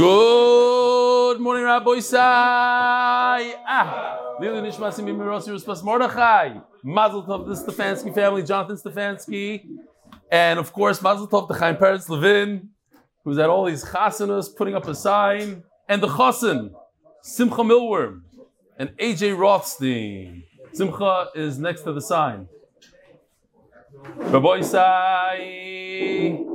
Good morning, Rabbi Isai. Ah, Lili Nishmasim Bimirosi Ruspas Mordechai. Mazel Tov, the Stefansky family, Jonathan Stefansky. And of course, Mazel Tov, the Chaim Peretz Levin, who's at all these chasanas putting up a sign. And the chasen, Simcha Milworm, and AJ Rothstein. Simcha is next to the sign. Rabbi Isai.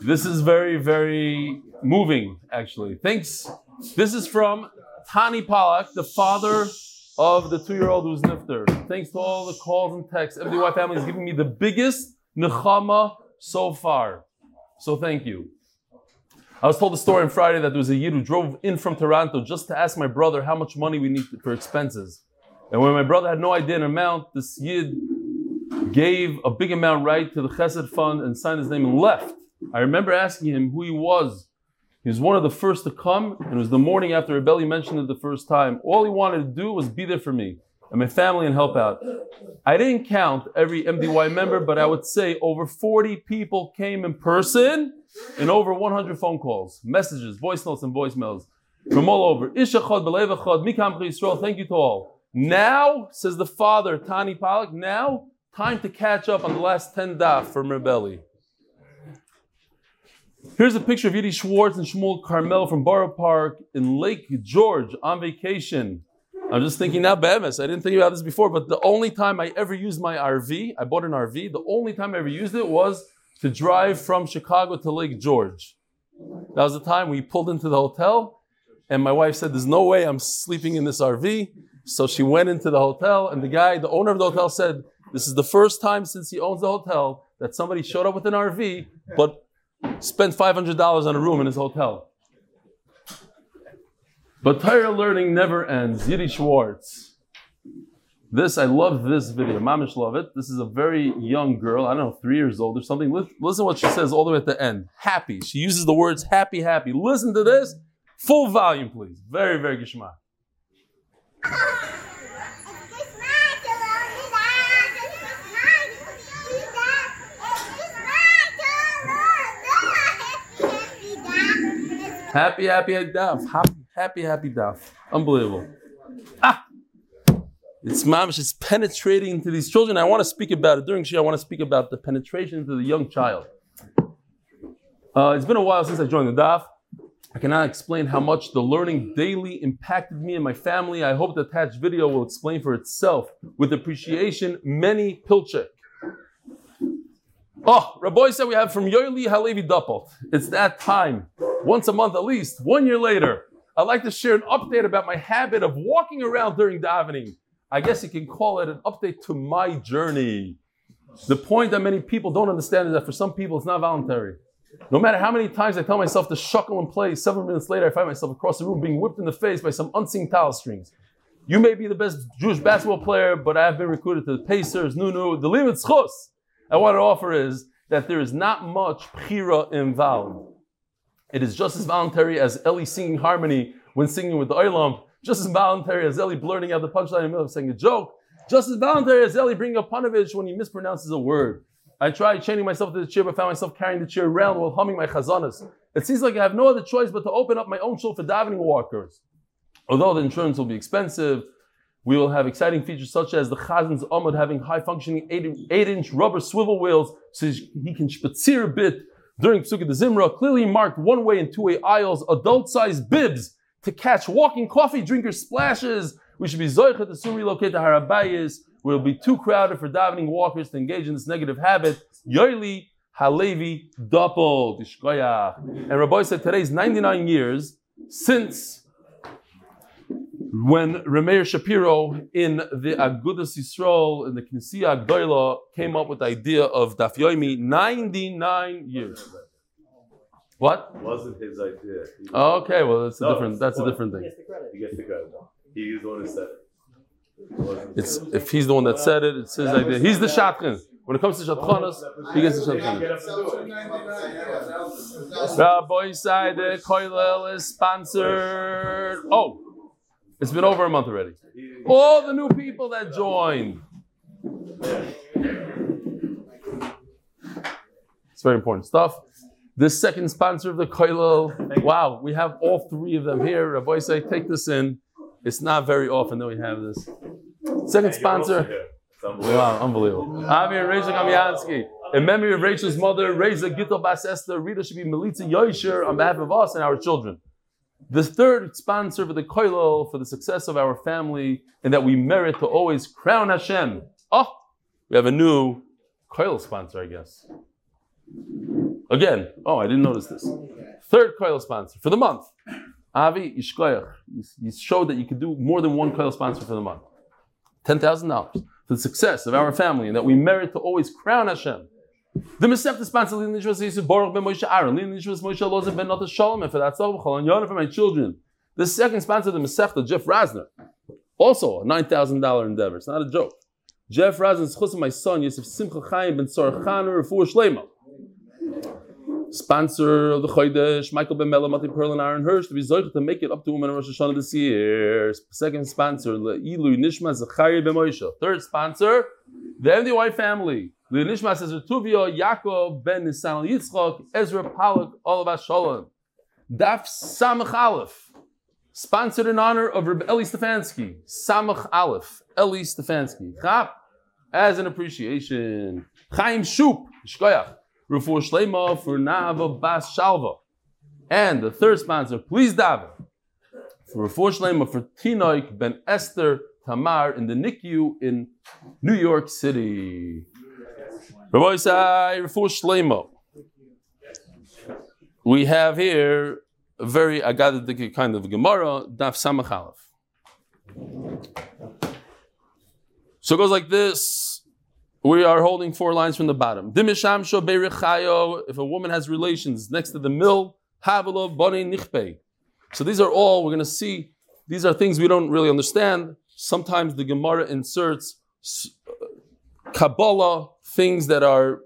This is very, very moving, actually. Thanks. This is from Tani Palak, the father of the two-year-old who's nifter. Thanks to all the calls and texts. MDY family is giving me the biggest nechama so far. So thank you. I was told a story on Friday that there was a yid who drove in from Toronto just to ask my brother how much money we need for expenses. And when my brother had no idea an amount, this yid gave a big amount right to the Chesed fund and signed his name and left. I remember asking him who he was. He was one of the first to come, and it was the morning after Rebelli mentioned it the first time. All he wanted to do was be there for me and my family and help out. I didn't count every MDY member, but I would say over 40 people came in person and over 100 phone calls, messages, voice notes, and voicemails from all over. Yisrael, thank you to all. Now, says the father, Tani Palak, now time to catch up on the last 10 daf from Rebelli. Here's a picture of Yidi Schwartz and Shmuel Carmel from Borough Park in Lake George on vacation. I'm just thinking now, Bemis, I didn't think about this before, but the only time I ever used my RV, I bought an RV, the only time I ever used it was to drive from Chicago to Lake George. That was the time we pulled into the hotel, and my wife said, There's no way I'm sleeping in this RV. So she went into the hotel, and the guy, the owner of the hotel, said, This is the first time since he owns the hotel that somebody showed up with an RV, but spent $500 on a room in his hotel. But Torah learning never ends. Yiddish Schwartz. This, I love this video. Mamish love it. This is a very young girl, I don't know, three years old or something. Listen what she says all the way at the end. Happy. She uses the words happy, happy. Listen to this. Full volume, please. Very, very gishma. Happy, happy daf. Happy, happy, happy daf. Unbelievable. Ah! It's mamish, it's penetrating into these children. I want to speak about it during Shia. I want to speak about the penetration into the young child. Uh, it's been a while since I joined the daf. I cannot explain how much the learning daily impacted me and my family. I hope the attached video will explain for itself with appreciation many pilchek. Oh, Rabbi said we have from Yoeli Halevi Doppelt. It's that time, once a month at least, one year later. I'd like to share an update about my habit of walking around during davening. I guess you can call it an update to my journey. The point that many people don't understand is that for some people it's not voluntary. No matter how many times I tell myself to shuckle and play, several minutes later I find myself across the room being whipped in the face by some unseen towel strings. You may be the best Jewish basketball player, but I have been recruited to the Pacers, Nunu, the Limit Schus. I want to offer is that there is not much pchira involved. It is just as voluntary as Eli singing harmony when singing with the Olam, just as voluntary as Eli blurting out the punchline in the middle of saying a joke, just as voluntary as Eli bringing up Panovich when he mispronounces a word. I tried chaining myself to the chair, but found myself carrying the chair around while humming my chazanas. It seems like I have no other choice but to open up my own shul for davening walkers. Although the insurance will be expensive, we will have exciting features such as the Chazan's Ahmad having high functioning 8 inch rubber swivel wheels so he can spazier a bit during Psukei D'Zimra, clearly marked one way and two way aisles, adult sized bibs to catch walking coffee drinker splashes. We should be Zoichet to soon relocate to Harabayas, where it'll be too crowded for davening walkers to engage in this negative habit. Yoili Halevi Doppel. And Rabbi said today is 99 years since when Rameir Shapiro in the Agudas Yisrael, in the Knessia Agdoila, came up with the idea of Daf Yomi, 99 years. What? It wasn't his idea. He- Okay, well that's a No, different that's a well, different He thing. gets the credit. He gets the credit. He was the one who said it. It It's if he's the one that said it, it's his idea. He's the shatkin. When it comes to shatchanas, he gets the shatchanas. Rabbi Side Koilel is sponsored. Oh, it's been over a month already. All the new people that joined. It's very important stuff. The second sponsor of the Koilel. Wow, we have all three of them here. Rabbi say, take this in. It's not very often that we have this. Second sponsor. Wow, unbelievable. Amir Rachel Kamiansky. In memory of Rachel's mother, Reza Gittel Bas Esther, Rita should be Melitza Yosher on behalf of us and our children. The third sponsor for the Koilel, for the success of our family, and that we merit to always crown Hashem. Oh, we have a new Koilel sponsor, I guess. Again, oh, I didn't notice this. Third Koilel sponsor for the month. Avi Ishkoyach. You showed that you could do more than one Koilel sponsor for the month. $10,000 for the success of our family and that we merit to always crown Hashem. The Mesefta sponsor Lin Nishvas Yisuf Baruch ben Moshe Aaron, Lin Nishvas Moshe Lozen ben Nata Shalom, and for that Tzavachal and Yonah for my children. The second sponsor the Mesefta, Jeff Rasner, also a $9,000 endeavor. It's not a joke. Jeff Rasner's chus my son, Yosef Simcha Chaim ben Tzar Chaner, Refuah Shlema. Sponsor of the Chodesh, Michael Ben Mela, Mati Pearl, and Aaron Hirsch, to be zoichet to make it up to women in Rosh Hashanah this year. Second sponsor, Le'ilu Nishma Zachariah Ben Moshe. Third sponsor, the MDY family. Le'nishma says Retuvio, Yaakov Ben Nisan Yitzchok, Ezra Palak, us Shalom. Daf Samach Aleph. Sponsored in honor of Rabbi Eli Stefansky. Samach Aleph. Eli Stefansky. Chap. As an appreciation. Chaim Shup. Shkoyach. Rufu Shlema for Nava Bas Shalva. And the third sponsor, please daven. For Rufu Shlema for Tinoik Ben Esther Tamar in the NICU in New York City. Shlema. We have here a very agadic kind of Gemara, Daf Samach. So it goes like this. We are holding four lines from the bottom. If a woman has relations next to the mill, so these are all we're going to see. These are things we don't really understand. Sometimes the Gemara inserts Kabbalah, things that are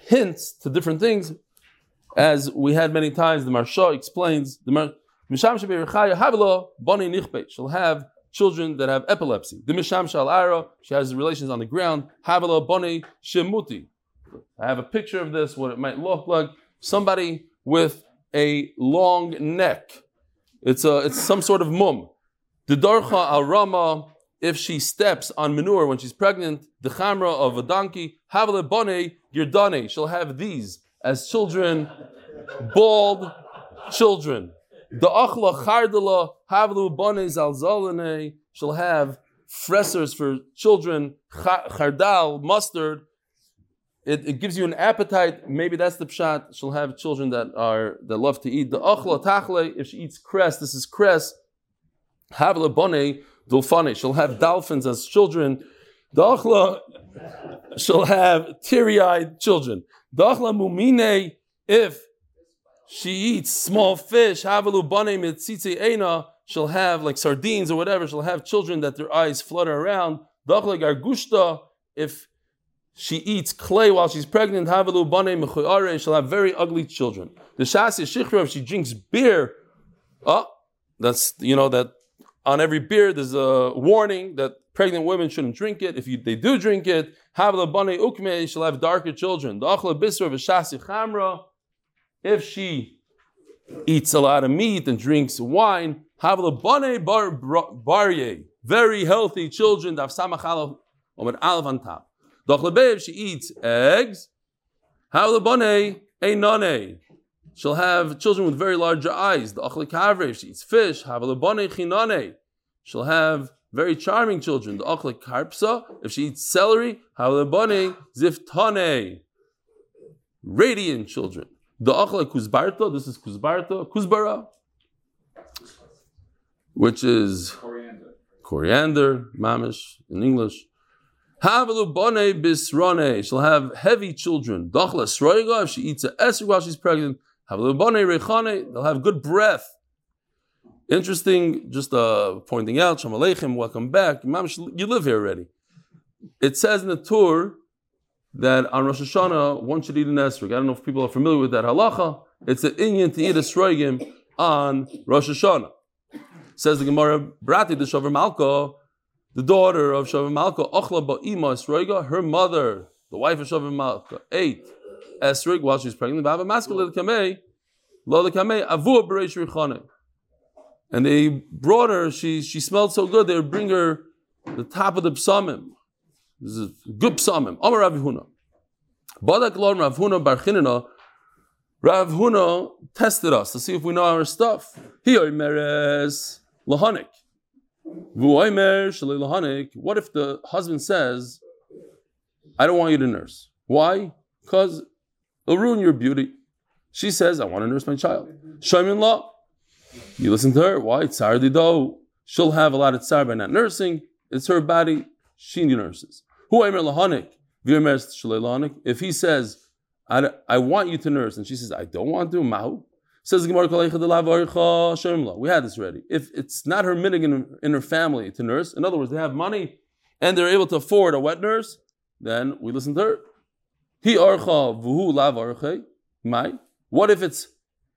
hints to different things. As we had many times, the Marsha explains the Misham shall have children that have epilepsy. The Misham Shal Ara, she has relations on the ground. Havela Boni Shemuti. I have a picture of this, what it might look like. Somebody with a long neck. It's a it's some sort of mum. The Darcha Rama, if she steps on manure when she's pregnant, the chamra of a donkey, Havela Boni Girdane, she'll have these as children, bald children. The achla chardala havlu bane zalzalane, she'll have fressers for children, chardal, mustard. It, it, gives you an appetite. Maybe that's the pshat. She'll have children that are that love to eat. The achla tachle, if she eats cress, this is cress. Havla bane dulfane. She'll have dolphins as children. The achla she'll have teary-eyed children. The achla mumine, if she eats small fish, she'll have like sardines or whatever, she'll have children that their eyes flutter around. Dachla gargushta, if she eats clay while she's pregnant, she'll have very ugly children. The shasi shichra, if she drinks beer, oh, that's, you know, that on every beer there's a warning that pregnant women shouldn't drink it. If you, they do drink it, havalu bane ukme, she'll have darker children. Chamra, if she eats a lot of meat and drinks wine, havla bane bar barye, very healthy children. On top. If she eats eggs, havla bane a nane. She'll have children with very large eyes. The achlik if she eats fish, havla bane chinane. She'll have very charming children. The achlik karpsa, if she eats celery, havla bane ziftane. Radiant children. The achla kuzbarta, this is kuzbarta, kuzbara, which is Coriander. coriander, mamish in English. Havalu bone bisrone, she'll have heavy children. Dachla sroiga, if she eats a esrog while she's pregnant. Rechane, they'll have good breath. Interesting, just uh, pointing out, Shalom Aleichem, welcome back. Mamish, you live here already. It says in the Tur that on Rosh Hashanah one should eat an esrog. I don't know if people are familiar with that halacha. It's an Indian to eat esrogim on Rosh Hashanah. Says the Gemara, Brati the Shavar Malka, the daughter of Shavar Malka, Ochla Ba'ima Esroiga, her mother, the wife of Shavar Malka, ate esrig while she's pregnant. V'ava maskele kamei lo kamei avu b'reish richane. And they brought her. She she smelled so good. They would bring her the top of the psalmim. This is good psalmim. Amar Rav Huna. Badak lor Rav Huna bar Chinina. Rav Huna tested us to see if we know our stuff. He meres lahanik. What if the husband says, I don't want you to nurse? Why? Because it'll ruin your beauty. She says, I want to nurse my child. Shaimin law. You listen to her. Why? Tsar do. She'll have a lot of tsar by not nursing. It's her body. She nurses. Who Amir Lahanik? If he says, I, I want you to nurse, and she says, I don't want to, Mahu. Says we had this already. If it's not her minig in, in her family to nurse, in other words, they have money and they're able to afford a wet nurse, then we listen to her. He archa vuhu lav my. What if it's,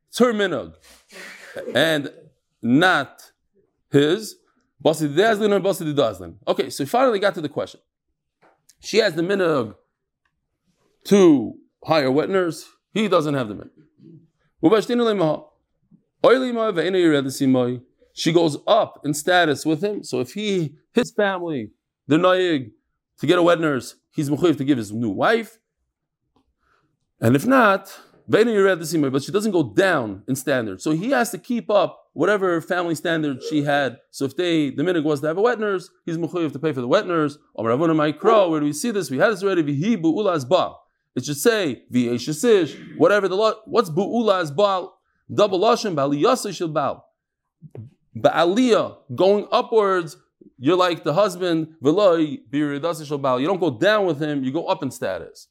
it's her minog and not his? Okay, so finally got to the question. She has the minog to hire wet nurse. He doesn't have the minog. She goes up in status with him. So if he, his family, the naig, to get a wet nurse, he's mechuyev to give his new wife. And if not, but she doesn't go down in standard. So he has to keep up whatever family standard she had. So if they, the minig was to have a wet nurse, he's mechuyev to pay for the wet nurse. Where do we see this? We had this already. It should say v'yeshesish, whatever the law. What's bu'ula as baal? Double lashon ba'aliyasa shel baal. Ba'aliyah going upwards. You're like the husband. V'loy b'iridasa shel baal. You don't go down with him. You go up in status.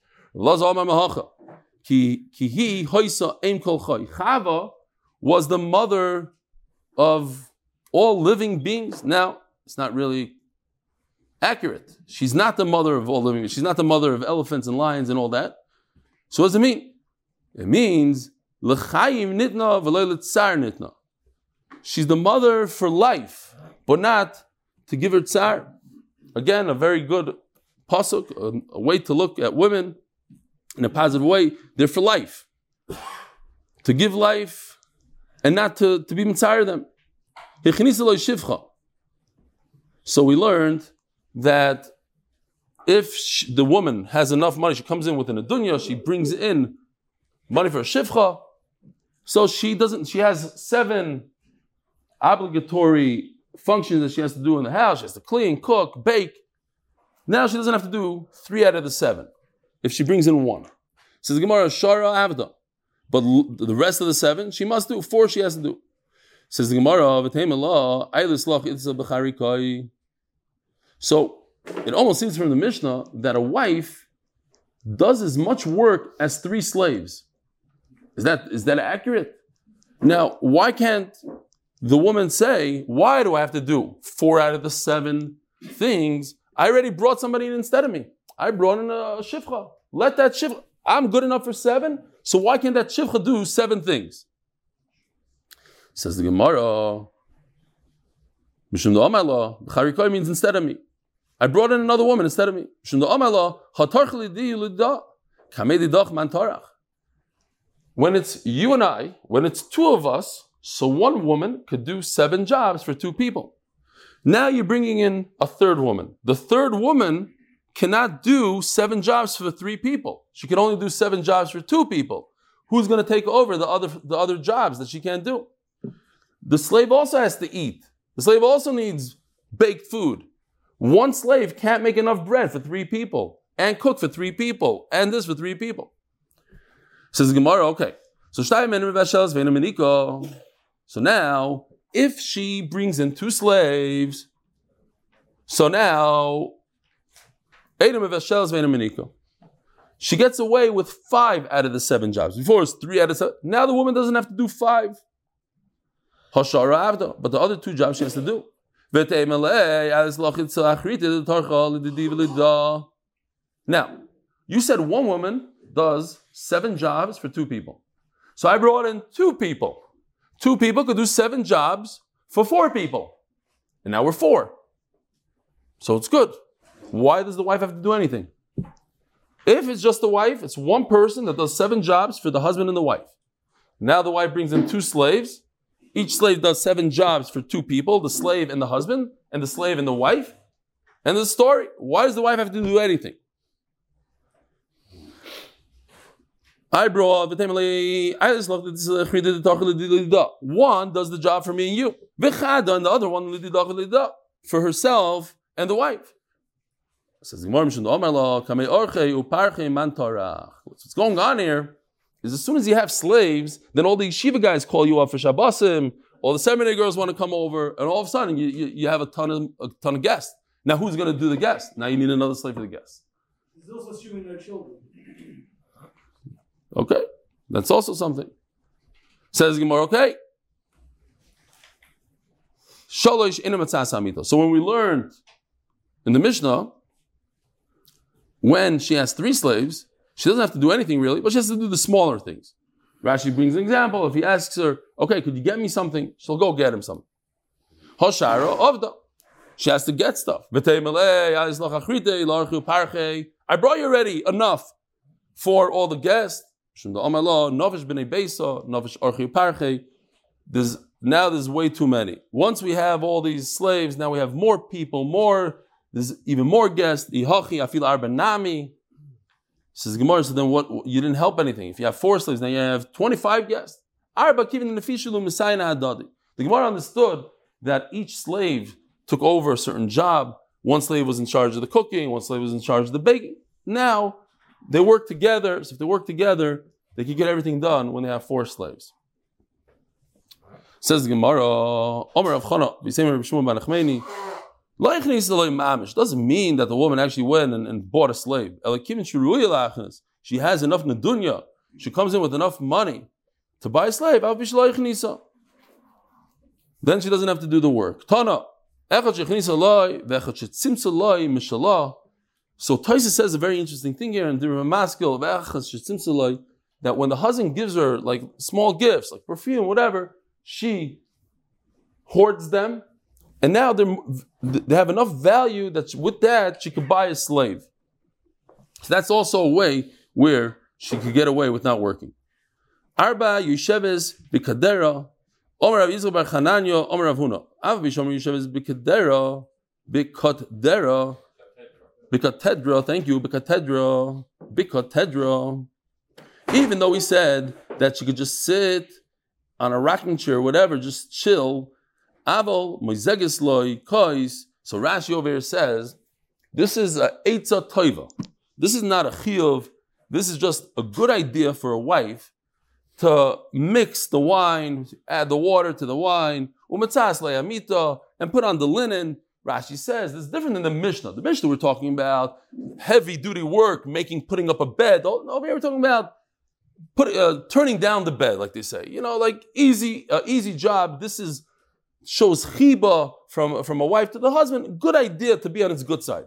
Ki he hoisa aim kol Chava was the mother of all living beings. Now it's not really accurate. She's not the mother of all living. Beings. She's not the mother of elephants and lions and all that. So what does it mean? It means l'chayim nitna v'loy nitna. She's the mother for life, but not to give her tsar. Again, a very good pasuk, a, a way to look at women in a positive way. They're for life, to give life, and not to, to be mitzayir them. So we learned that if she, the woman has enough money, she comes in with an dunya, she brings in money for a shivcha, so she doesn't. She has seven obligatory functions that she has to do in the house. She has to clean, cook, bake. Now she doesn't have to do three out of the seven if she brings in one. Says Gemara Shara Avda, but the rest of the seven she must do. Four she has to do. Says the Gemara So it almost seems from the Mishnah that a wife does as much work as three slaves. Is that is that accurate? Now, why can't the woman say, "Why do I have to do four out of the seven things? I already brought somebody in instead of me. I brought in a shivcha. Let that shivcha. I'm good enough for seven. So why can't that shivcha do seven things?" Says the Gemara. Means instead of me. I brought in another woman instead of me. When it's you and I, when it's two of us, so one woman could do seven jobs for two people. Now you're bringing in a third woman. The third woman cannot do seven jobs for three people. She can only do seven jobs for two people. Who's going to take over the other, the other jobs that she can't do? The slave also has to eat. The slave also needs baked food. One slave can't make enough bread for three people and cook for three people and this for three people. Says Gemara, okay. So So now, if she brings in two slaves, so now she gets away with five out of the seven jobs. Before it's three out of seven. Now the woman doesn't have to do five. But the other two jobs she has to do. Now, you said one woman does seven jobs for two people. So I brought in two people. Two people could do seven jobs for four people. And now we're four. So it's good. Why does the wife have to do anything? If it's just the wife, it's one person that does seven jobs for the husband and the wife. Now the wife brings in two slaves. Each slave does seven jobs for two people, the slave and the husband, and the slave and the wife. And the story, why does the wife have to do anything? I brought I just love at this. One does the job for me and you. And the other one for herself and the wife. Says What's going on here is as soon as you have slaves, then all the yeshiva guys call you up for Shabbosim, all the seminary girls want to come over, and all of a sudden you, you, you have a ton of a ton of guests. Now who's going to do the guests? Now you need another slave for the guests. He's also assuming their children. Okay, that's also something. Says Gemara, okay. Shalosh So when we learned in the Mishnah, when she has three slaves, she doesn't have to do anything really, but she has to do the smaller things. Rashi brings an example. If he asks her, okay, could you get me something? She'll go get him something. Hoshara Ovda. She has to get stuff. I brought you already enough for all the guests. There's, now there's way too many. Once we have all these slaves, now we have more people, more, there's even more guests. Says Gemara, so then what? You didn't help anything. If you have four slaves, now you have 25 guests. The Gemara understood that each slave took over a certain job. One slave was in charge of the cooking, one slave was in charge of the baking. Now they work together. So if they work together, they can get everything done when they have four slaves. Says the Gemara, Omer doesn't mean that the woman actually went and, and bought a slave. She has enough nadunya. She comes in with enough money to buy a slave. Then she doesn't have to do the work. Tana. So Taisa says a very interesting thing here, in the Ramaskil that when the husband gives her like small gifts, like perfume, whatever, she hoards them and now they have enough value that with that she could buy a slave. So that's also a way where she could get away with not working. Arba Yusheves Bikadera, Omer Rav Yisrael Bar Chananya, Omer Rav Huna. Av Bishomer Yusheves Bikadera, Bikatdera, Bikatedra, thank you, Bikatedra, Bikatedra. Even though we said that she could just sit on a rocking chair, whatever, just chill, Avol moizeges loy kois. So Rashi over here says, this is a eitza toiva. This is not a chiyuv. This is just a good idea for a wife to mix the wine, add the water to the wine, umatzas le'amita, and put on the linen. Rashi says this is different than the Mishnah. The Mishnah we're talking about heavy duty work, making, putting up a bed. Oh, over here we're talking about put, uh, turning down the bed, like they say. You know, like easy, uh, easy job. This is shows chiba from, from a wife to the husband, good idea to be on its good side.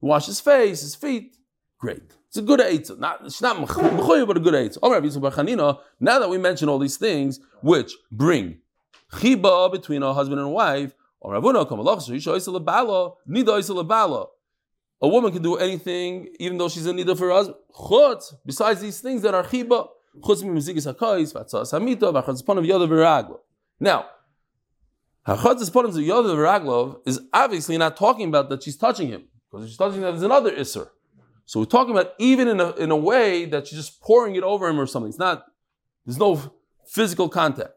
Wash his face, his feet. Great. It's a good eitzah. Not, it's not but a good eitzah. Now that we mention all these things which bring chiba between a husband and wife, a woman can do anything even though she's in need of her husband. Besides these things that are chiba. Now, Hachatzis Ponim Veraglov is obviously not talking about that she's touching him, because she's touching that there's another Isser. So we're talking about even in a, in a way that she's just pouring it over him or something. It's not, there's no physical contact.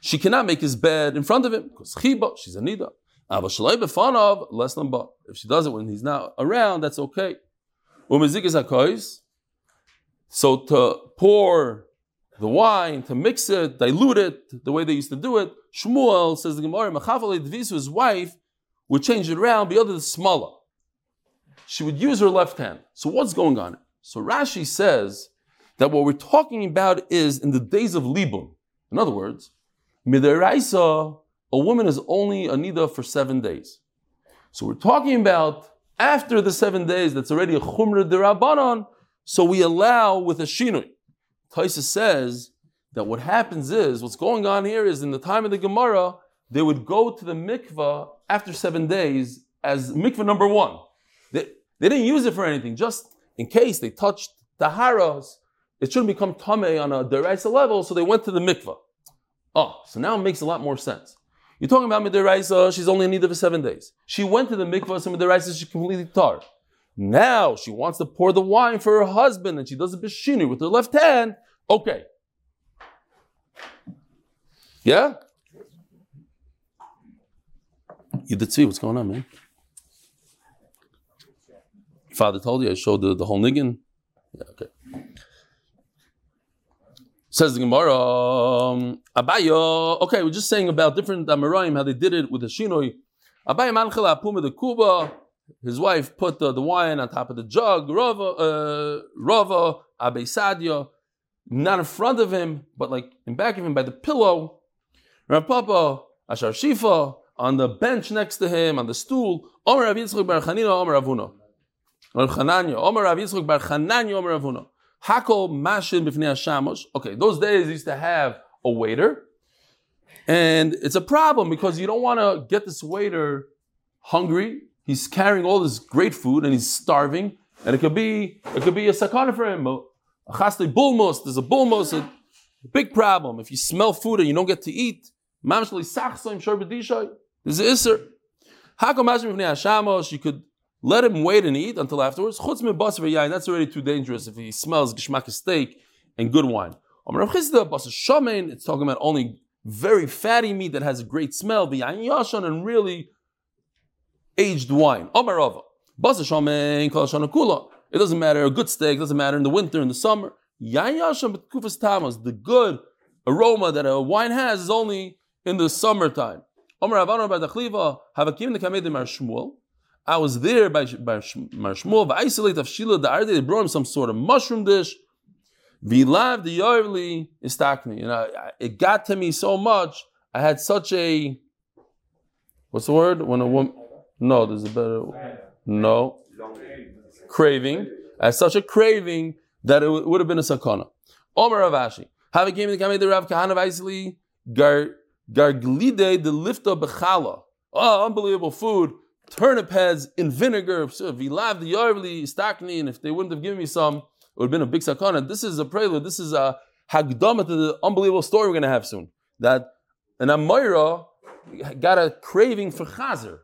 She cannot make his bed in front of him because she's a nida. Less than but if she does it when he's not around, that's okay. So to pour the wine, to mix it, dilute it, the way they used to do it, Shmuel says the Gemara, his wife would change it around, be other the smaller. She would use her left hand. So what's going on? So Rashi says that what we're talking about is in the days of Libun. In other words, Midaraisa a woman is only a nida for seven days. So we're talking about after the seven days, that's already a chumra derabanan, so we allow with a shinui. Taisa says that what happens is, what's going on here is in the time of the Gemara, they would go to the mikvah after seven days as mikvah number one. They, they didn't use it for anything, just in case they touched the haras, it shouldn't become tameh on a deraisa level, so they went to the mikvah. Oh, so now it makes a lot more sense. You're talking about midiraisa, she's only in need for seven days. She went to the mikvah, so midiraisa she's completely tar. Now she wants to pour the wine for her husband, and she does a bishinu with her left hand. Okay. Yeah? You did see what's going on, man. Father told you I showed the, the whole niggin. Yeah, okay. Says the Gemara, um, Abaya. Okay, we're just saying about different Amoraim how they did it with the shinoi. Abaya manchela apuma the kuba. His wife put the, the wine on top of the jug. Rava, uh, Rava, Abe Sadia, not in front of him, but like in back of him by the pillow. Rav Papa, Ashar Shifa, on the bench next to him, on the stool. Omer Rav Bar Chanina, Omer Avuna. Rav Chananya, Omer Rav Bar Chananya, Omer Avuna. Hakol Mashin Bifnei Hashamosh. Okay, those days used to have a waiter. And it's a problem because you don't want to get this waiter hungry. He's carrying all this great food and he's starving. And it could be it could be a sakana for him. A chaste bulmos, there's a bulmos, a big problem. If you smell food and you don't get to eat, there's an isser. Hakol Mashin Bifnei Hashamosh, you could let him wait and eat until afterwards. Chutz yain, that's already too dangerous if he smells gishmak steak and good wine. It's talking about only very fatty meat that has a great smell, the yashan and really aged wine. It doesn't matter, a good steak doesn't matter in the winter, in the summer. Yain yashan but kufas tamas. The good aroma that a wine has is only in the summertime. I was there by by isolate of Shila the they brought him some sort of mushroom dish. Vilav the Yarli istakni. And I, it got to me so much. I had such a what's the word? When a woman no, there's a better no craving. I had such a craving that it would have been a sakana. Omer Ravashi. Have came to the Rav Kahana of Isli, Gar Garglide the lifta bechala. Oh, unbelievable food turnip heads in vinegar. If and if they wouldn't have given me some, it would have been a big sakana. This is a prelude. This is a hagdama to the unbelievable story we're going to have soon. That an Amira got a craving for chazer,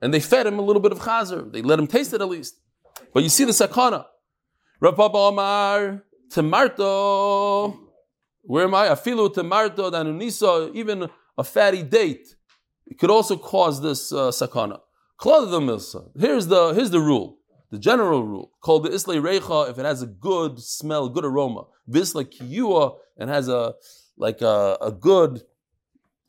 and they fed him a little bit of chazer. They let him taste it at least. But you see the sakana. Rav Papa Omar Tamarto. Where am I? Afilu Tamarto Danunisa. Even a fatty date it could also cause this uh, sakana. Here's the here's the rule, the general rule called the islay recha. If it has a good smell, good aroma, visla kiyua, and has a like a, a good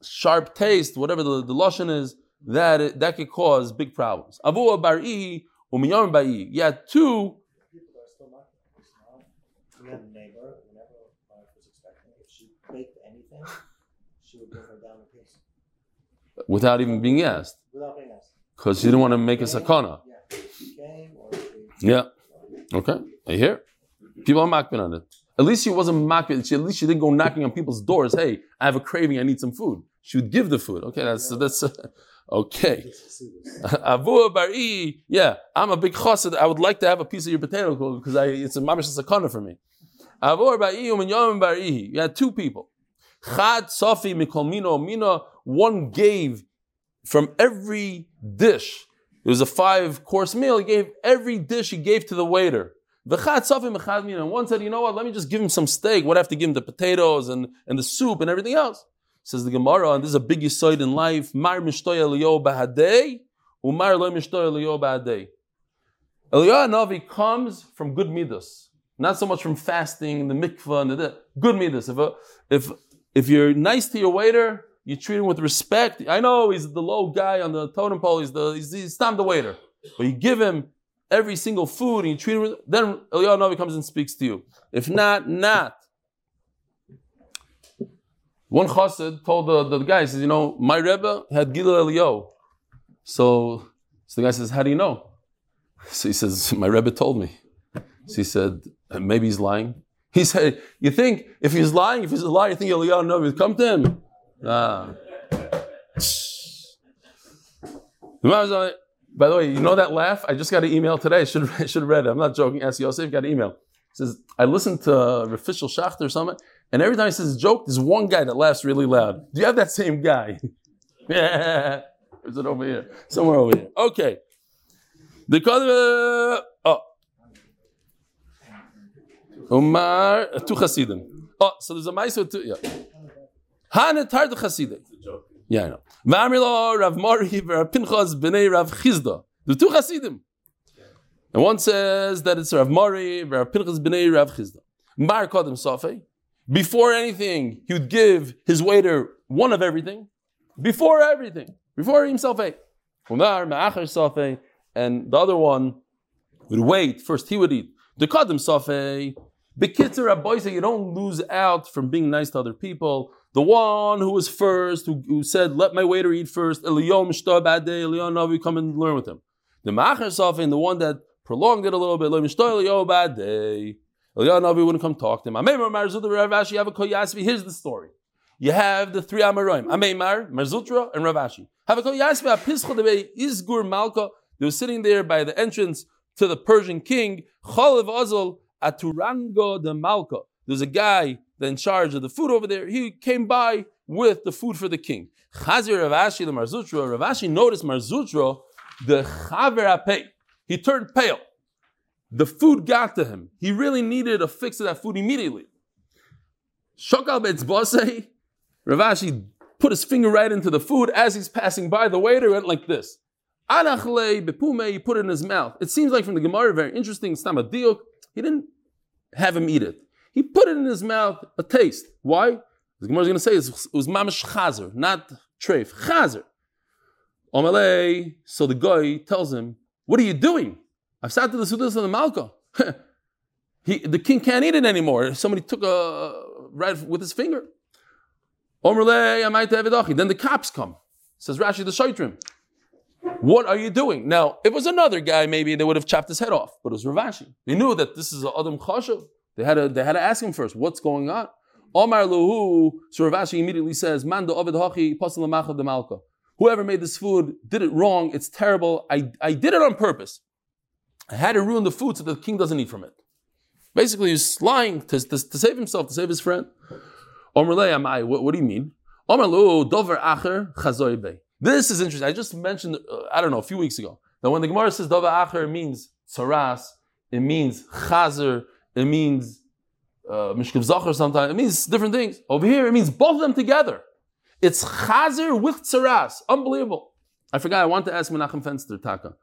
sharp taste, whatever the, the lashon is, that it, that could cause big problems. Avu bari umiyam ba'i. Yeah, two. We had a neighbor. Whenever my wife was expecting, if she baked anything, she would bring her down a piece without even being asked. Without being asked. Because she didn't want to make a sakana. Yeah. Okay. Are you hear? People are makbin on it. At least she wasn't makbin. She, at least she didn't go knocking on people's doors. Hey, I have a craving. I need some food. She would give the food. Okay. That's that's uh, okay. Avu bari. Yeah, I'm a big chassid. I would like to have a piece of your potato because I it's a mamish sakana for me. Avu bari um bari. You had two people. Chad Safi Mikolmino Mina, one gave from every dish. It was a five course meal. He gave every dish he gave to the waiter. And one said, you know what, let me just give him some steak. What I have to give him the potatoes and, and the soup and everything else. Says the Gemara, and this is a big yisoid in life. Mar bahadei, umar bahadei. Eliyahu Navi comes from good midas, not so much from fasting, the mikvah, and the good midas. If, a, if if you're nice to your waiter, you treat him with respect. I know he's the low guy on the totem pole. He's the he's, he's not the waiter, but you give him every single food and you treat him. With, then Eliyahu Navi comes and speaks to you. If not, not. One chassid told the, the guy, he says, you know, my Rebbe had Gila Eliyahu. So, so the guy says, how do you know? So he says, my Rebbe told me. So he said, maybe he's lying. He said, You think if he's lying, if he's a liar, you think Eliyahu Navi would come to him? Ah. By the way, you know that laugh? I just got an email today. I should I should have read it. I'm not joking. Ask Yosef, got an email. It says I listened to official Schachter or something, and every time he says a joke, there's one guy that laughs really loud. Do you have that same guy? yeah. Is it over here? Somewhere over here. Okay. The oh. Umar two Hasidim. Oh, so there's a mice with two. Yeah. Hanetar the Hasidim. It's a joke. Yeah, I know. V'amrilo Rav Mori Rav Pinchas b'nei Rav Chisda. The two Hasidim. And one says that it's Rav Mori, Rav Pinchas b'nei Rav Chisda. Mar Kodem Safei. Before anything, he would give his waiter one of everything. Before everything. Before he himself ate. Umar Ma'achar Safei. And the other one would wait. First he would eat. The Kodem Safei. Bekitzer Rabbi say you don't lose out from being nice to other people. The one who was first, who, who said, "Let my waiter eat first," Eliyom Shta Badei, Eliyom Navi, come and learn with him. The Macher Safin, the one that prolonged it a little bit, Eliyom Shta Eliyom Badei, Eliyom Navi wouldn't come talk to him. Ameimar Marzutra Ravashi have a koyasvi. Here's the story. You have the three Amoraim, Ameimar, Marzutra, and Ravashi. Have a koyasvi. Apischa Debei Izgur Malka. They were sitting there by the entrance to the Persian king. Chalev Azal Aturango de Malka. There's a guy that's in charge of the food over there. He came by with the food for the king. Chazir Ravashi the Marzutra. Ravashi noticed Marzutra, the Chaver Apei. He turned pale. The food got to him. He really needed a fix of that food immediately. Shokal Betzbosei. Ravashi put his finger right into the food as he's passing by. The waiter went like this. Anachle bepume, he put it in his mouth. It seems like from the Gemara, very interesting. Diuk. He didn't have him eat it. He put it in his mouth, a taste. Why? The Gemara is going to say it was mamish chazer, not treif. Chazer. Omalei. So the guy tells him, "What are you doing? I've sat to the sudas of the malka. he, the king can't eat it anymore. Somebody took a right with his finger." Omalei, I might have it. Then the cops come. Says Rashi the Shaitrim. What are you doing? Now, if it was another guy, maybe they would have chopped his head off, but it was Ravashi. They knew that this is Adam Chashav. They had to, they had to ask him first, what's going on? Omar Luhu, so Ravashi immediately says, Mando Ovid Hachi, de Malka. Whoever made this food did it wrong, it's terrible. I, I did it on purpose. I had to ruin the food so the king doesn't eat from it. Basically, he's lying to, to, to save himself, to save his friend. Omar what, what do you mean? Omar Luhu, Dover Acher, Chazoibe. This is interesting. I just mentioned, uh, I don't know, a few weeks ago, that when the Gemara says Dava Acher, it means Tsaras, it means Chazer, it means uh, Zachar sometimes, it means different things. Over here, it means both of them together. It's Chazer with Tsaras. Unbelievable. I forgot, I want to ask Menachem Fenster, Taka,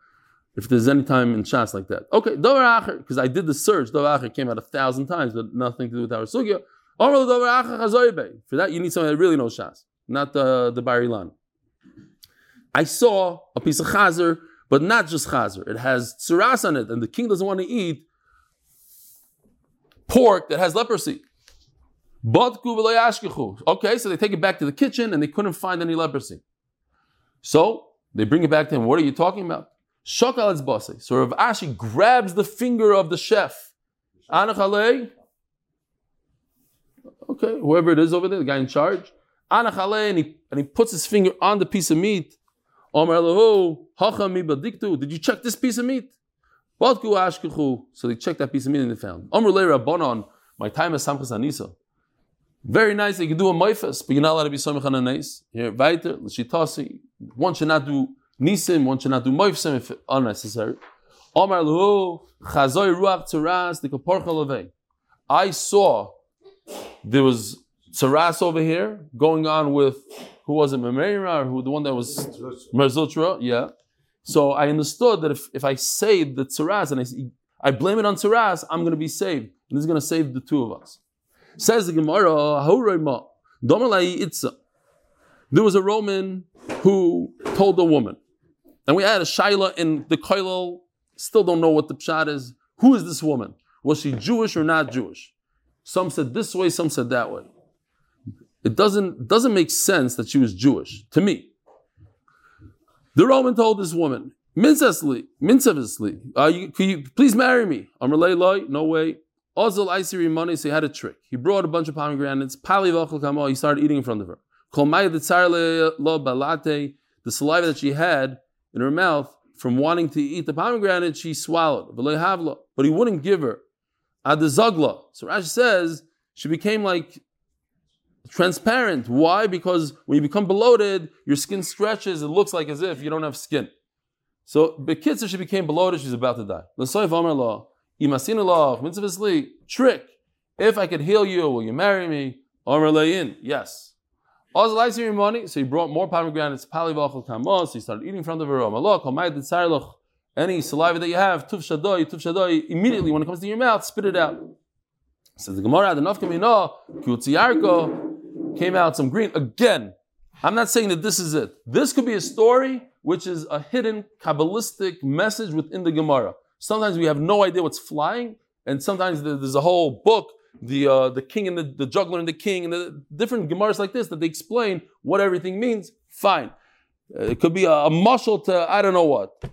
if there's any time in Shas like that. Okay, Dover Acher, because I did the search, Dover Acher came out a thousand times, but nothing to do with our Sugya. For that, you need someone that really knows Shas, not the, the Bar-Ilan. I saw a piece of chazer, but not just chazer. It has tsuras on it, and the king doesn't want to eat pork that has leprosy. Okay, so they take it back to the kitchen and they couldn't find any leprosy. So they bring it back to him. What are you talking about? Shokal. So Rav Ashi grabs the finger of the chef. Okay, whoever it is over there, the guy in charge. And he, and he puts his finger on the piece of meat did you check this piece of meat? So they checked that piece of meat and they found. My time is Samchas Anisa. Very nice, you can do a maifas, but you're not allowed to be Samach on a. Here, weiter, l'shitasi. One should not do nisim, one should not do maifsim if unnecessary. I saw there was tsaras over here going on with who was it, Memeira, or who the one that was Merzutra? Yeah. So I understood that if, if I save the tsaras and I, I blame it on tsaras, I'm going to be saved. And this is going to save the two of us. Says the Gemara, there was a Roman who told a woman, and we had a Shaila in the Koilel, still don't know what the Pshat is. Who is this woman? Was she Jewish or not Jewish? Some said this way, some said that way. It doesn't, doesn't make sense that she was Jewish, to me. The Roman told this woman, Mincesly, minceviously, uh, you, can you please marry me? Loy, no way. Ozil Isiri money, so he had a trick. He brought a bunch of pomegranates, Pali He started eating in front of her. Balate, the saliva that she had in her mouth from wanting to eat the pomegranate, she swallowed. But he wouldn't give her. So Rashi says she became like transparent. Why? Because when you become bloated, your skin stretches. It looks like as if you don't have skin. So Bekitzer, she became bloated. She's about to die. L'soif Amar law. Imasin law. Mitzvah. Trick. If I could heal you, will you marry me? Le'in. Yes. Also, likes your money, so he brought more pomegranates. Palivachal kamos. He started eating in front of her. Law. Any saliva that you have, tuf shadoi, tuf immediately when it comes to your mouth, spit it out. Says the Gemara, the Nafkamina, Kutziyarko, came out some green. Again, I'm not saying that this is it. This could be a story which is a hidden Kabbalistic message within the Gemara. Sometimes we have no idea what's flying, and sometimes there's a whole book, the uh, the king and the, the juggler and the king, and the different Gemaras like this that they explain what everything means. Fine. Uh, it could be a, a muscle to I don't know what.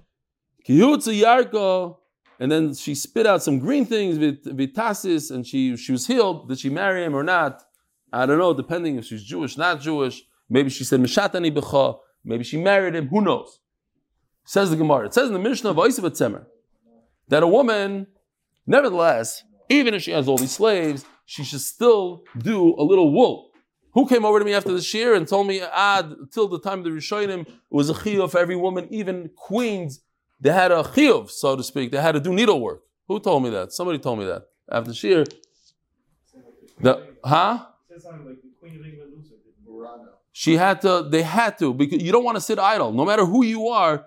And then she spit out some green things with vitasis, and she she was healed. Did she marry him or not? I don't know. Depending if she's Jewish, not Jewish. Maybe she said Mishatani b'cha. Maybe she married him. Who knows? Says the Gemara. It says in the Mishnah of Tzemer that a woman, nevertheless, even if she has all these slaves, she should still do a little wool. Who came over to me after the year and told me, ah, till the time of the Rishonim, it was a chiyuv for every woman, even queens, they had a chiyuv, so to speak. They had to do needlework. Who told me that? Somebody told me that after Shir. The huh? Says something like the Queen of England Lucifer. She had to. They had to because you don't want to sit idle. No matter who you are.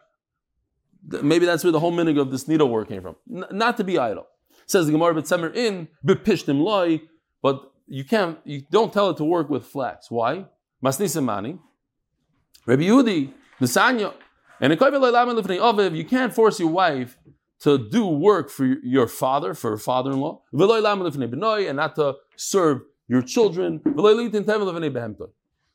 th- Maybe that's where the whole meaning of this needlework came from. N- not to be idle. Says the Gemara, but Semer in bepishtim loy, but you can't. You don't tell it to work with flax. Why? Masnisimani. Rabbi Yehudi, Nisanya, and in Koivel Leilam Lifnei Aviv, you can't force your wife to do work for your father, for her father-in-law, V'lo Leilam Lifnei and not to serve your children.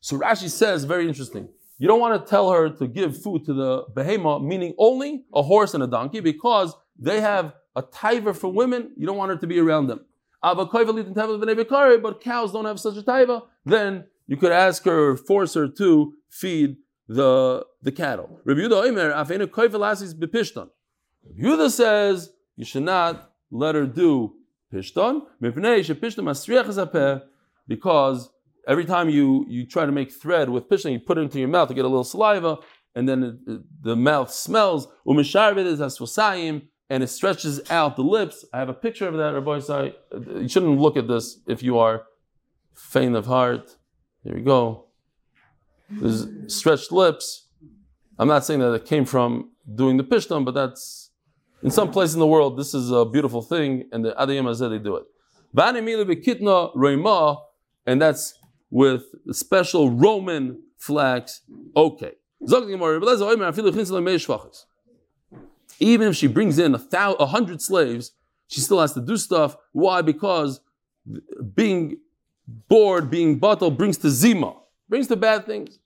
So Rashi says, very interesting. You don't want to tell her to give food to the behema, meaning only a horse and a donkey, because they have a taiva for women. You don't want her to be around them. But cows don't have such a taiva. Then you could ask her, or force her to feed the, the cattle. Rabbi Yehuda says you should not let her do pishton, because every time you, you try to make thread with pishton, you put it into your mouth to get a little saliva, and then it, it- the mouth smells. Umisharvet is asfosayim, and it stretches out the lips. I have a picture of that, Rabbi Isai. You shouldn't look at this if you are faint of heart. Here we go. There's stretched lips. I'm not saying that it came from doing the pishton, but that's in some place in the world. This is a beautiful thing, and the Adiyam Hazeh, they do it. And that's with special Roman flax. Okay. Even if she brings in a, thou- a hundred slaves, she still has to do stuff. Why? Because being bored, being bottled, brings to zima, brings to bad things.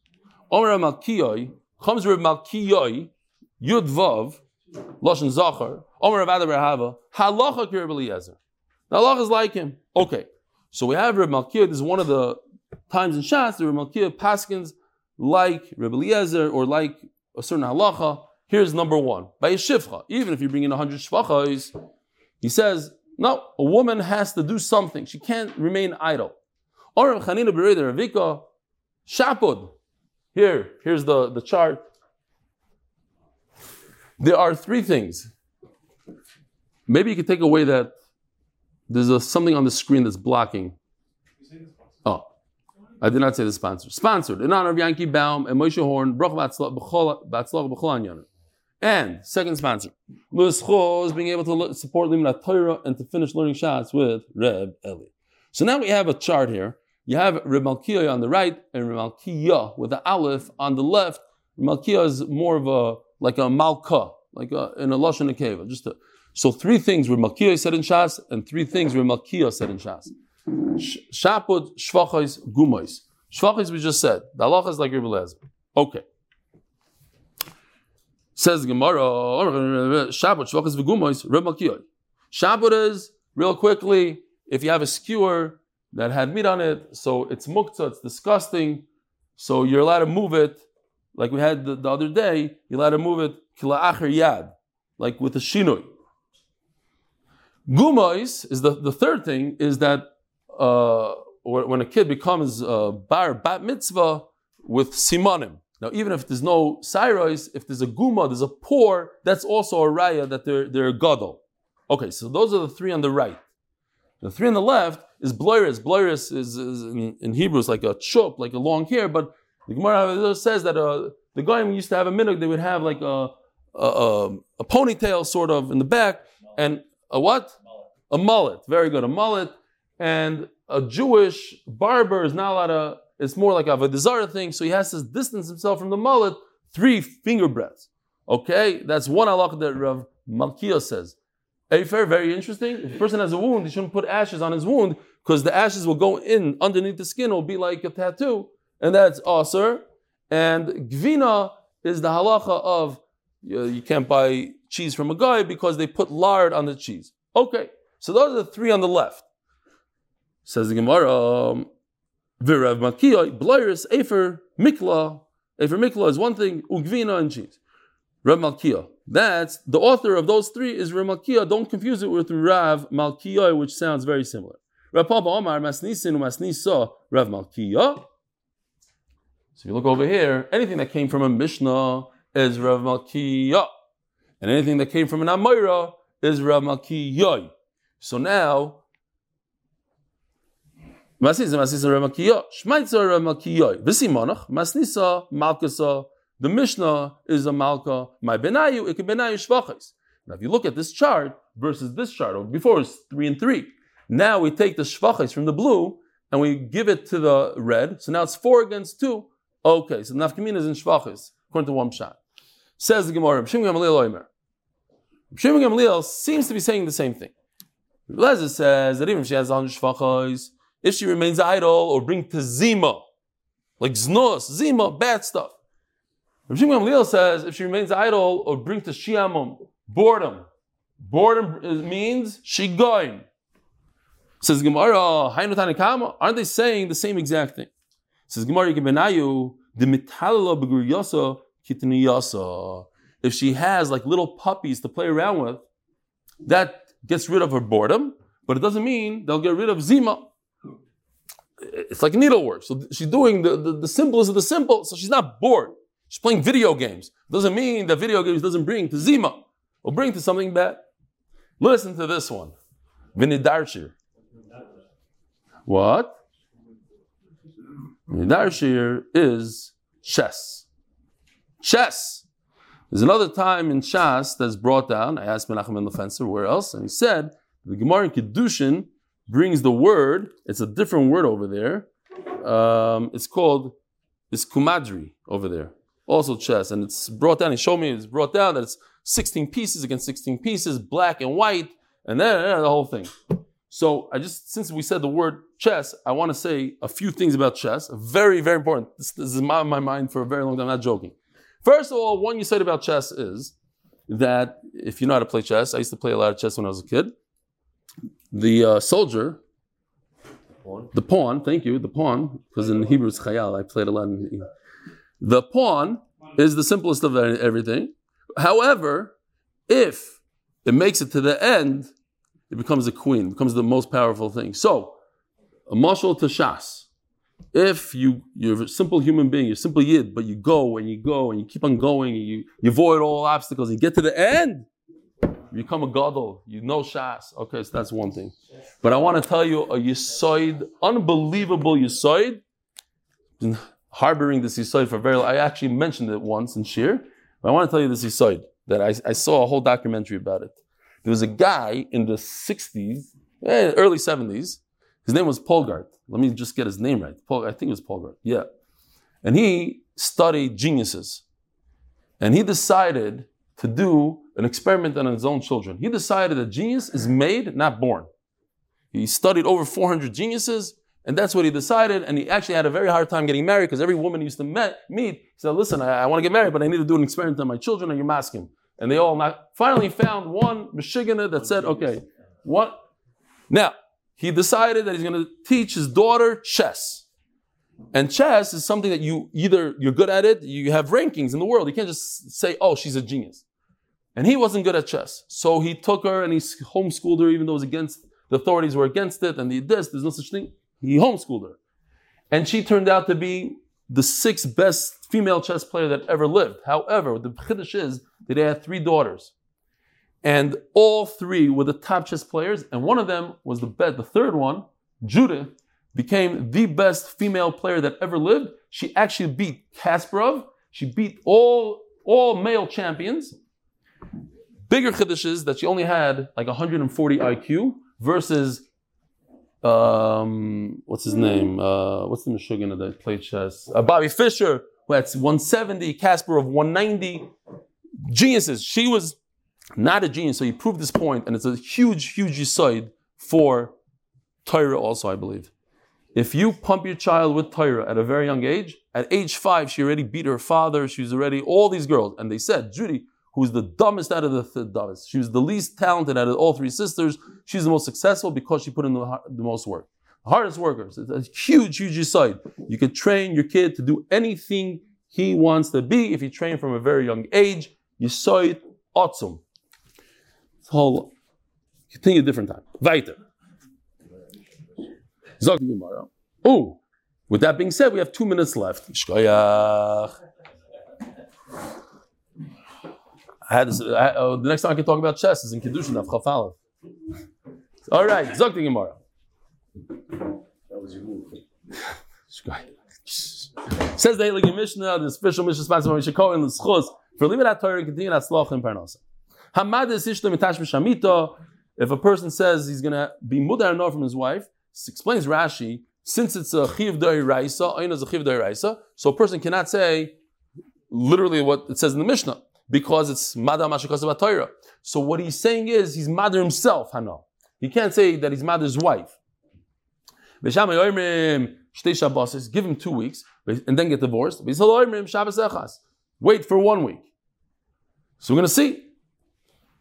Omer Malkiyoi, comes Reb Malkiyoi, Yud Vav, Lashon Zachar, Omer Rav Ada Hava, Halacha Reb Eliezer. The halacha is like him. Okay, so we have Reb Malkiyoi. This is one of the times in Shas that Reb Malkiyoi paskins like Reb Eliezer or like a certain halacha. Here's number one. By a shifcha, even if you bring in a hundred shvachos, he says, no, a woman has to do something. She can't remain idle. Or Chanina Bereda Ravika, Shapud. Here, here's the, the chart. There are three things. Maybe you could take away that there's a, something on the screen that's blocking. Oh, I did not say the sponsor. Sponsored in honor of Yankee Baum and Moshe Horn. And second sponsor, Louis Choz being able to support Limna Torah and to finish learning shots with Reb Eli. So now we have a chart here. You have Reb Malkiah on the right and Reb Malkiah with the Aleph on the left. Reb Malkiah is more of a like a Malka, like a, in a Lashon. Just a, so three things were Malkiah said in Shas and three things were Malkiah said in Shas. Sh- Shapud, Shvachos, Gumois. Shvachos we just said. The halacha is like Reb Eliezer. Okay. Says Gemara, Shabbat, Shvachos, V'gumois, Reb Malkiah. Shabbat is, real quickly, if you have a skewer that had meat on it, so it's muktzah, it's disgusting, So you're allowed to move it, like we had the, the other day, you're allowed to move it kila'acher yad, like with a shinoi. Gumais is the, the third thing is that uh, when a kid becomes uh, bar bat mitzvah with simanim. Now, even if there's no siros, if there's a guma, there's a poor, that's also a raya that they're they're gadol. Okay, so those are the three on the right. The three on the left is bloiris. Bloiris is, is in, in Hebrew is like a chup, like a long hair, but the Gemara says that uh, the guy used to have a minute, they would have like a, a, a, a ponytail sort of in the back, and a what? A mullet. Very good, a mullet. And a Jewish barber is not allowed to, it's more like a Avodah thing, so he has to distance himself from the mullet three finger breadths. Okay, that's one halakha that Rav Malkiah says. Efer, very interesting. If a person has a wound, he shouldn't put ashes on his wound because the ashes will go in underneath the skin, it will be like a tattoo, and that's aser. And gvina is the halacha of you, can't buy cheese from a guy because they put lard on the cheese. Okay, so those are the three on the left. Says the Gemara, um, Virav Makiyah, Blairis, Efer, Mikla. Efer Mikla is one thing, Ugvina and cheese. Rav Malkiah. That's the author of those three is Rav Malkiah. Don't confuse it with Rav Malkiah, which sounds very similar. Rav Papa Omar Masnisin Masnisa Rav Malkiah. So if you look over here, anything that came from a Mishnah is Rav Malkiah. And anything that came from an Amira is Rav Malkiah. So now, Masnisa Masnisa Rav Malkiah. Shmaitza Rav Malkiah. Visimonach Masnisa Malkasa. The Mishnah is a Malka. My Benayu, can Benayu Shvachis. Now if you look at this chart versus this chart, or before it's three and three. Now we take the Shvachis from the blue and we give it to the red. So now it's four against two. Okay, so Nafkamin is in Shvachis, according to one shot. Says the Gemara, Shimon Gamliel Oimer. Gamliel seems to be saying the same thing. Lezer says that even if she has 100 Shvachis, if she remains idle or bring to Zima, like Znos, Zima, bad stuff. Rav Shimon Gamliel says if she remains idle or bring to Shiamum, boredom. Boredom is- means Shigoin. Says Gemara, aren't they saying the same exact thing? Says Gemara Yibenayu, the mitalala beguriyasa kitniyasa. If she has like little puppies to play around with, that gets rid of her boredom, but it doesn't mean they'll get rid of zima. It's like needlework. So she's doing the, the, the simplest of the simple, so she's not bored. She's playing video games. Doesn't mean that video games doesn't bring to zima or bring to something bad. Listen to this one. Vinidarshir. What? Vinidarshir is chess. Chess. There's another time in Shas that's brought down. I asked Menachem ben Lefenser where else, and he said the Gemara in Kedushin brings the word. It's a different word over there. Um, it's called it's kumadri over there. Also chess, and it's brought down. He showed me it's brought down that it's 16 pieces against 16 pieces, black and white, and then the whole thing. So I just since we said the word chess, I want to say a few things about chess. Very, very important. This, this is my, my mind for a very long time. I'm not joking. First of all, one you said about chess is that if you know how to play chess, I used to play a lot of chess when I was a kid. The uh, soldier, the pawn, thank you, the pawn, because in Hebrew it's chayal. I played a lot in the pawn is the simplest of everything. However, if it makes it to the end, it becomes a queen, becomes the most powerful thing. So, a mashal to shas. If you you're a simple human being, you're simple yid, but you go and you go and you keep on going and you, you avoid all obstacles you get to the end, you become a gadol. You know shas. Okay, so that's one thing. But I want to tell you a yisoid, unbelievable yisoid. Been harboring this yisoid for very. Long. I actually mentioned it once in Shir. But I want to tell you this yisoid that I, I saw a whole documentary about it. There was a guy in the 60s, eh, early 70s. His name was Polgart. Let me just get his name right. Paul, I think it was Polgart. Yeah. And he studied geniuses. And he decided to do an experiment on his own children. He decided that genius is made, not born. He studied over 400 geniuses, and that's what he decided. And he actually had a very hard time getting married because every woman he used to met, meet, he said, Listen, I, I want to get married, but I need to do an experiment on my children, and you're masking. And they all finally found one Michiganer that said, Okay, what? Now, he decided that he's going to teach his daughter chess. And chess is something that you either you're good at it, you have rankings in the world. You can't just say, "Oh, she's a genius." And he wasn't good at chess, so he took her and he homeschooled her, even though it was against the authorities were against it, and the this there's no such thing. He homeschooled her, and she turned out to be the sixth best female chess player that ever lived. However, the chiddush is that they had three daughters, and all three were the top chess players, and one of them was the best. The third one, Judith, became the best female player that ever lived. She actually beat Kasparov. She beat all all male champions. Bigger chiddush is that she only had like 140 IQ versus um, what's his name? Uh, what's the Michigan that played chess? Uh, Bobby Fischer, who had 170, Kasparov 190. Geniuses. She was not a genius, so he proved this point, and it's a huge, huge side for Torah also, I believe. If you pump your child with Torah at a very young age, at age five, she already beat her father, she was already all these girls. And they said, Judy, who's the dumbest out of the th- dumbest, she was the least talented out of all three sisters, she's the most successful because she put in the, the most work. Hardest workers. It's a huge, huge side. You can train your kid to do anything he wants to be if you train from a very young age. You saw it, awesome. So, continue a different time. Weiter. Zog. Oh, with that being said, we have two minutes left. I had this, I, oh, the next time I can talk about chess is in Kiddushin of Chafalev. All right, Zog die Gemara. That was your move. Says the Heilige Mishnah, the special Mishnah sponsored by Mishnah Cohen, the Schus, for leaving that Torah and continuing that Sloch in Parnasa. Hamad is ishta mitash b'shamito. If a person says he's going to be mudar no from his wife, explains Rashi, since it's a chiv raisa, ayin is a chiv raisa, so a person cannot say literally what it says in the Mishnah because it's madar mashikasa Torah. So what he's saying is he's mother himself, Hano. He can't say that he's mother's wife. Give him two weeks and then get divorced. Wait for one week. So we're going to see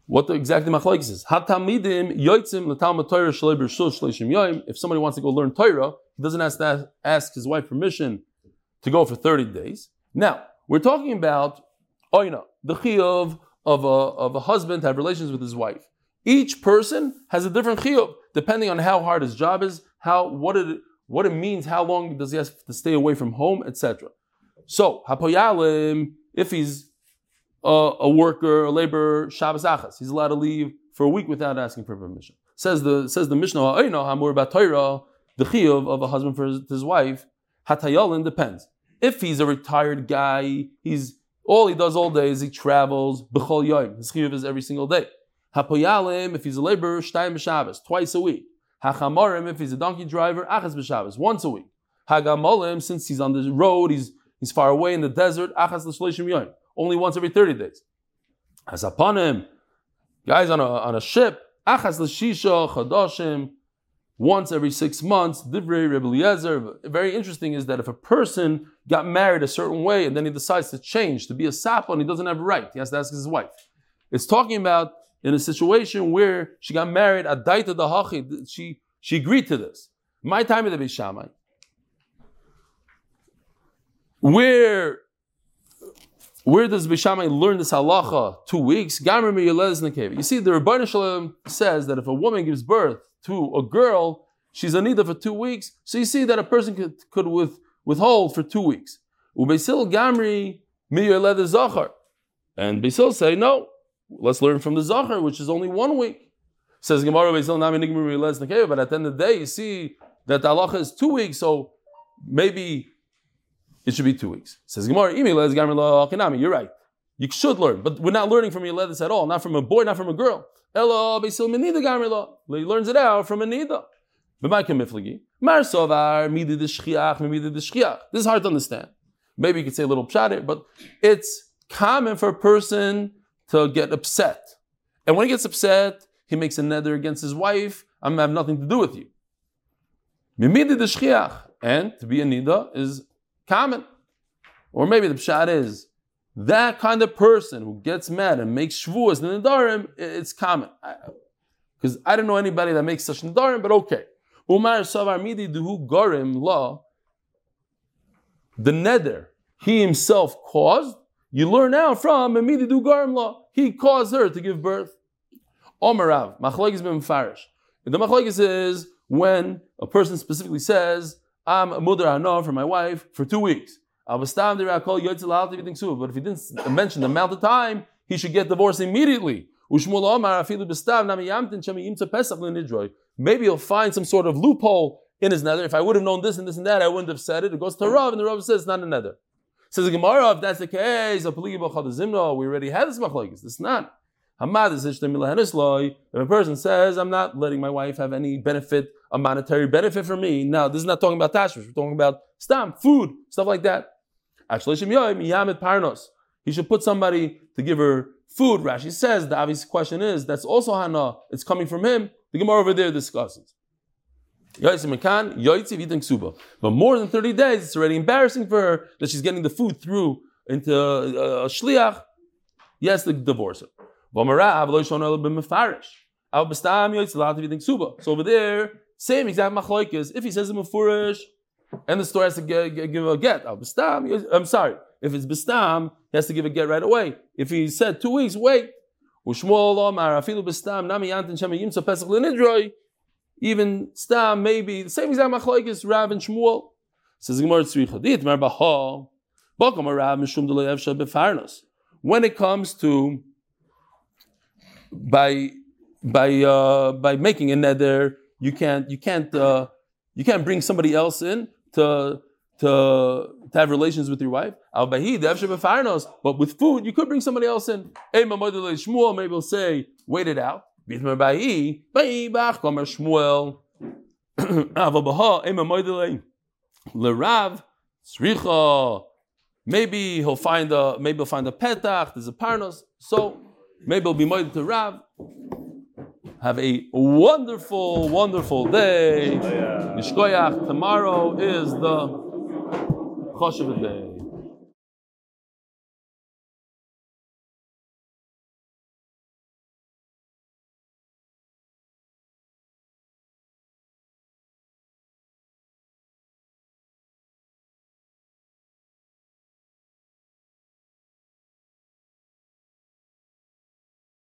what the exactly machlokes is. If somebody wants to go learn Torah, he doesn't have to ask his wife permission to go for 30 days. Now, we're talking about, oh, you know, the chiyuv of a, of a husband to have relations with his wife. Each person has a different chiyuv, depending on how hard his job is, how, what it, what it means, how long does he have to stay away from home, etc. So, hapoyalim, if he's a, a worker, a laborer, Shabbos Achas. He's allowed to leave for a week without asking for permission. Says the says the Mishnah, Hamur Torah, the chiyuv of a husband for his, his wife, Hatayalin depends. If he's a retired guy, he's all he does all day is he travels, B'chol Yoim. His chiyuv is every single day. Hapoyalim, if he's a laborer, Shtayim B'Shabbos, twice a week. Hachamarim, if he's a donkey driver, Achas B'Shabbos, once a week. Hagamolim, since he's on the road, he's he's far away in the desert, Achas L'Shleishim Yoim only once every 30 days. As guys on a, on a ship, achas l'shisha chadashim, once every six months, divrei. Very interesting is that if a person got married a certain way and then he decides to change to be a sapon, he doesn't have a right. He has to ask his wife. It's talking about in a situation where she got married, adaita dahachi, she she agreed to this. My time of the Bishamai. Where where does Bishamai learn this halacha? Two weeks. You see, the Rebbeinu Shalom says that if a woman gives birth to a girl, she's anida for two weeks. So you see that a person could, could with, withhold for two weeks. Ubesil gamri miyoled zachar. And Basil say, no, let's learn from the zachar, which is only one week. Says Gemara Basil nami but at the end of the day, you see that the halacha is two weeks, so maybe it should be two weeks. Says Gemara, you're right. You should learn, but we're not learning from Yeledis at all, not from a boy, not from a girl. Elo besil menida. He learns it out from a nida. This is hard to understand. Maybe you could say a little pshat but it's common for a person to get upset. And when he gets upset, he makes a nether against his wife. I'm have nothing to do with you. And to be a nida is common. Or maybe the pshat is that kind of person who gets mad and makes shvuas in the darim, it's common. Because I, I, don't know anybody that makes such nedarim, but okay. Umar savar midi duhu gorim law. the neder he himself caused, you learn now from Amididu Garmla. He caused her to give birth. Omarav, Machlokes ben Farish. The Machlokes is when a person specifically says, I'm a mother hana for my wife for two weeks. But if he didn't mention the amount of time, he should get divorced immediately. Maybe he'll find some sort of loophole in his nether. If I would have known this and this and that, I wouldn't have said it. It goes to Rav, and the Rav says it's not a nether. Says the Gemara, if that's the case, we already had this machlokes. Is not. If a person says, I'm not letting my wife have any benefit, a monetary benefit from me, now this is not talking about tashmish, we're talking about stam, food, stuff like that. He should put somebody to give her food. Rashi says the obvious question is that's also hana. It's coming from him. The Gemara over there discusses. But more than 30 days, it's already embarrassing for her that she's getting the food through into uh, a shliach. Yes, the divorce her. So over there, same exact machloikis. If he says a mufurish, and the store has to give, a get, I'm sorry. If it's bestam, he has to give a get right away. If he said two weeks, wait. Even stam, maybe the same exact machloikis, Rav and Shmuel. Says Gemara Tzricha. When it comes to by by uh, by making a neder, you can't you can't uh, you can't bring somebody else in to to, to have relations with your wife. But with food, you could bring somebody else in. Shmuel maybe will say, wait it out. Maybe he'll find a maybe he'll find a petach. There's a parnos. So maybe he'll be more to Rav. Have a wonderful, wonderful day. Oh, tomorrow is the Choshev day.